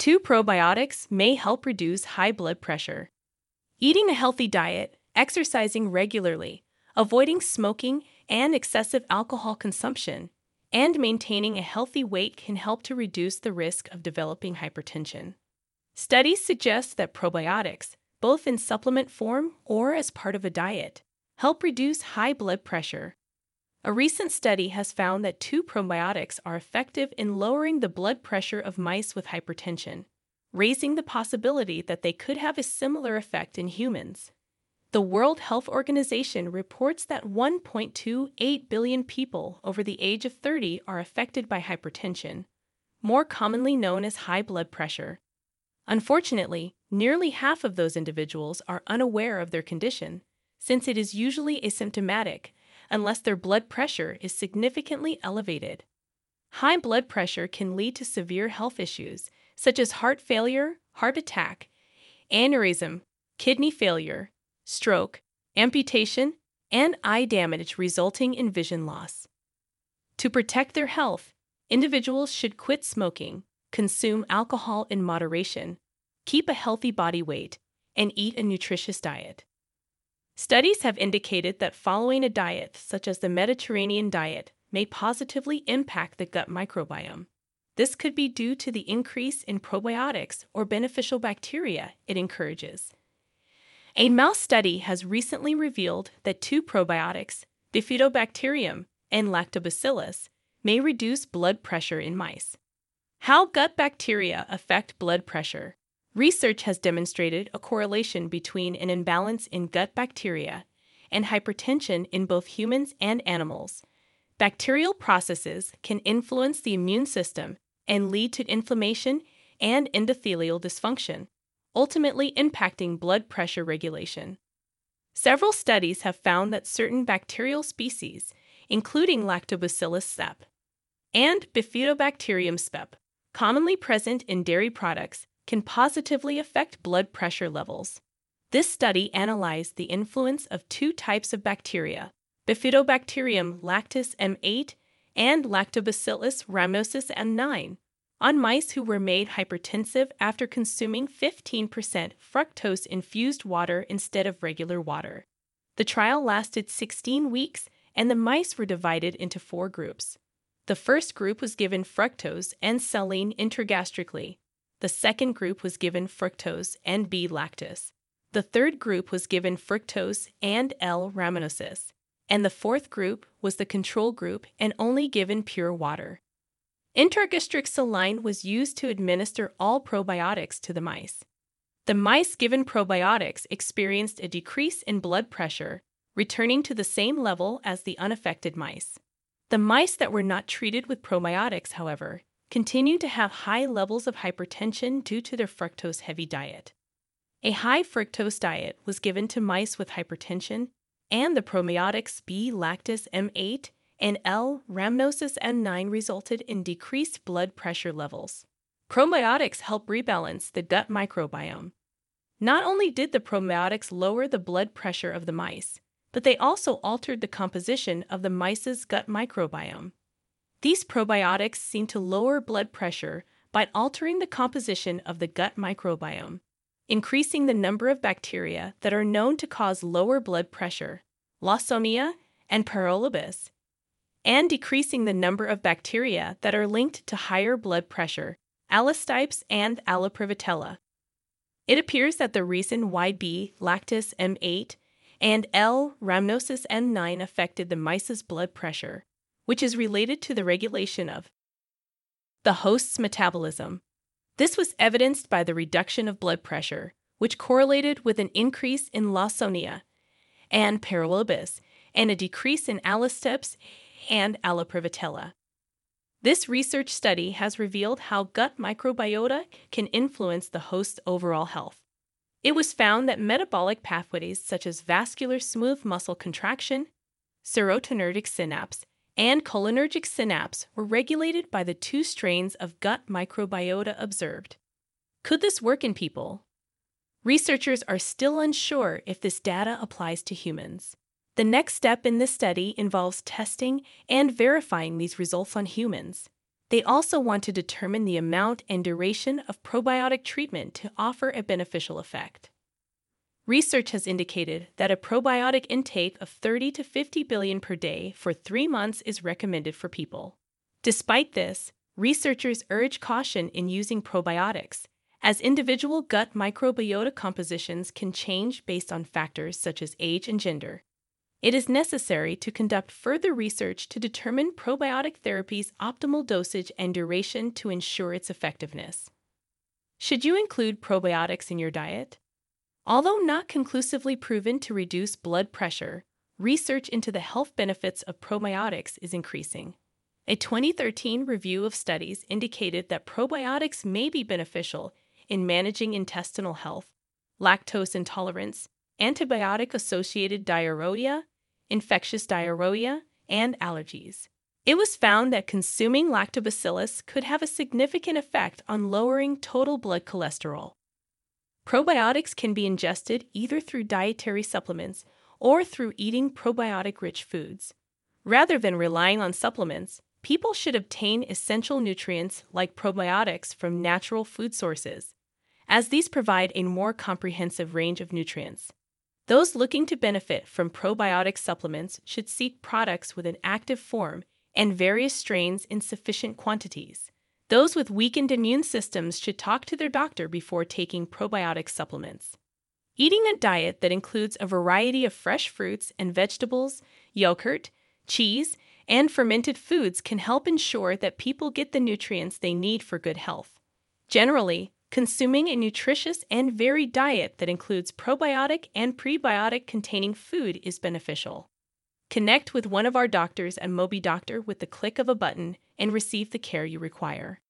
Two probiotics may help reduce high blood pressure. Eating a healthy diet, exercising regularly, avoiding smoking and excessive alcohol consumption, and maintaining a healthy weight can help to reduce the risk of developing hypertension. Studies suggest that probiotics, both in supplement form or as part of a diet, help reduce high blood pressure. A recent study has found that two probiotics are effective in lowering the blood pressure of mice with hypertension, raising the possibility that they could have a similar effect in humans. The World Health Organization reports that 1.28 billion people over the age of 30 are affected by hypertension, more commonly known as high blood pressure. Unfortunately, nearly half of those individuals are unaware of their condition, since it is usually asymptomatic unless their blood pressure is significantly elevated. High blood pressure can lead to severe health issues such as heart failure, heart attack, aneurysm, kidney failure, stroke, amputation, and eye damage resulting in vision loss. To protect their health, individuals should quit smoking, consume alcohol in moderation, keep a healthy body weight, and eat a nutritious diet. Studies have indicated that following a diet such as the Mediterranean diet may positively impact the gut microbiome. This could be due to the increase in probiotics or beneficial bacteria it encourages. A mouse study has recently revealed that two probiotics, Bifidobacterium and Lactobacillus, may reduce blood pressure in mice. How gut bacteria affect blood pressure. Research has demonstrated a correlation between an imbalance in gut bacteria and hypertension in both humans and animals. Bacterial processes can influence the immune system and lead to inflammation and endothelial dysfunction, ultimately impacting blood pressure regulation. Several studies have found that certain bacterial species, including Lactobacillus step and Bifidobacterium spep, commonly present in dairy products, can positively affect blood pressure levels. This study analyzed the influence of two types of bacteria, Bifidobacterium lactis M8 and Lactobacillus rhamnosus M9, on mice who were made hypertensive after consuming 15% fructose infused water instead of regular water. The trial lasted 16 weeks and the mice were divided into four groups. The first group was given fructose and saline intragastrically, the second group was given fructose and B lactis. The third group was given fructose and L rhamnosus. And the fourth group was the control group and only given pure water. Intragastric saline was used to administer all probiotics to the mice. The mice given probiotics experienced a decrease in blood pressure, returning to the same level as the unaffected mice. The mice that were not treated with probiotics, however, continue to have high levels of hypertension due to their fructose heavy diet. A high fructose diet was given to mice with hypertension, and the probiotics B lactis M8 and L rhamnosus M9 resulted in decreased blood pressure levels. Probiotics help rebalance the gut microbiome. Not only did the probiotics lower the blood pressure of the mice, but they also altered the composition of the mice's gut microbiome. These probiotics seem to lower blood pressure by altering the composition of the gut microbiome, increasing the number of bacteria that are known to cause lower blood pressure, Lawsonia and Parolobis, and decreasing the number of bacteria that are linked to higher blood pressure, Alistipes and Alloprevotella. It appears that the reason why B lactis M8 and L rhamnosus M9 affected the mice's blood pressure which is related to the regulation of the host's metabolism. This was evidenced by the reduction of blood pressure, which correlated with an increase in Lawsonia and Parolobis and a decrease in Alistipes and Alloprevotella. This research study has revealed how gut microbiota can influence the host's overall health. It was found that metabolic pathways such as vascular smooth muscle contraction, serotonergic synapse, and cholinergic synapse were regulated by the two strains of gut microbiota observed. Could this work in people? Researchers are still unsure if this data applies to humans. The next step in this study involves testing and verifying these results on humans. They also want to determine the amount and duration of probiotic treatment to offer a beneficial effect. Research has indicated that a probiotic intake of 30 to 50 billion per day for three months is recommended for people. Despite this, researchers urge caution in using probiotics, as individual gut microbiota compositions can change based on factors such as age and gender. It is necessary to conduct further research to determine probiotic therapy's optimal dosage and duration to ensure its effectiveness. Should you include probiotics in your diet? Although not conclusively proven to reduce blood pressure, research into the health benefits of probiotics is increasing. A 2013 review of studies indicated that probiotics may be beneficial in managing intestinal health, lactose intolerance, antibiotic associated diarrhea, infectious diarrhea, and allergies. It was found that consuming lactobacillus could have a significant effect on lowering total blood cholesterol. Probiotics can be ingested either through dietary supplements or through eating probiotic rich foods. Rather than relying on supplements, people should obtain essential nutrients like probiotics from natural food sources, as these provide a more comprehensive range of nutrients. Those looking to benefit from probiotic supplements should seek products with an active form and various strains in sufficient quantities. Those with weakened immune systems should talk to their doctor before taking probiotic supplements. Eating a diet that includes a variety of fresh fruits and vegetables, yogurt, cheese, and fermented foods can help ensure that people get the nutrients they need for good health. Generally, consuming a nutritious and varied diet that includes probiotic and prebiotic containing food is beneficial. Connect with one of our doctors at MobiDoctor with the click of a button and receive the care you require.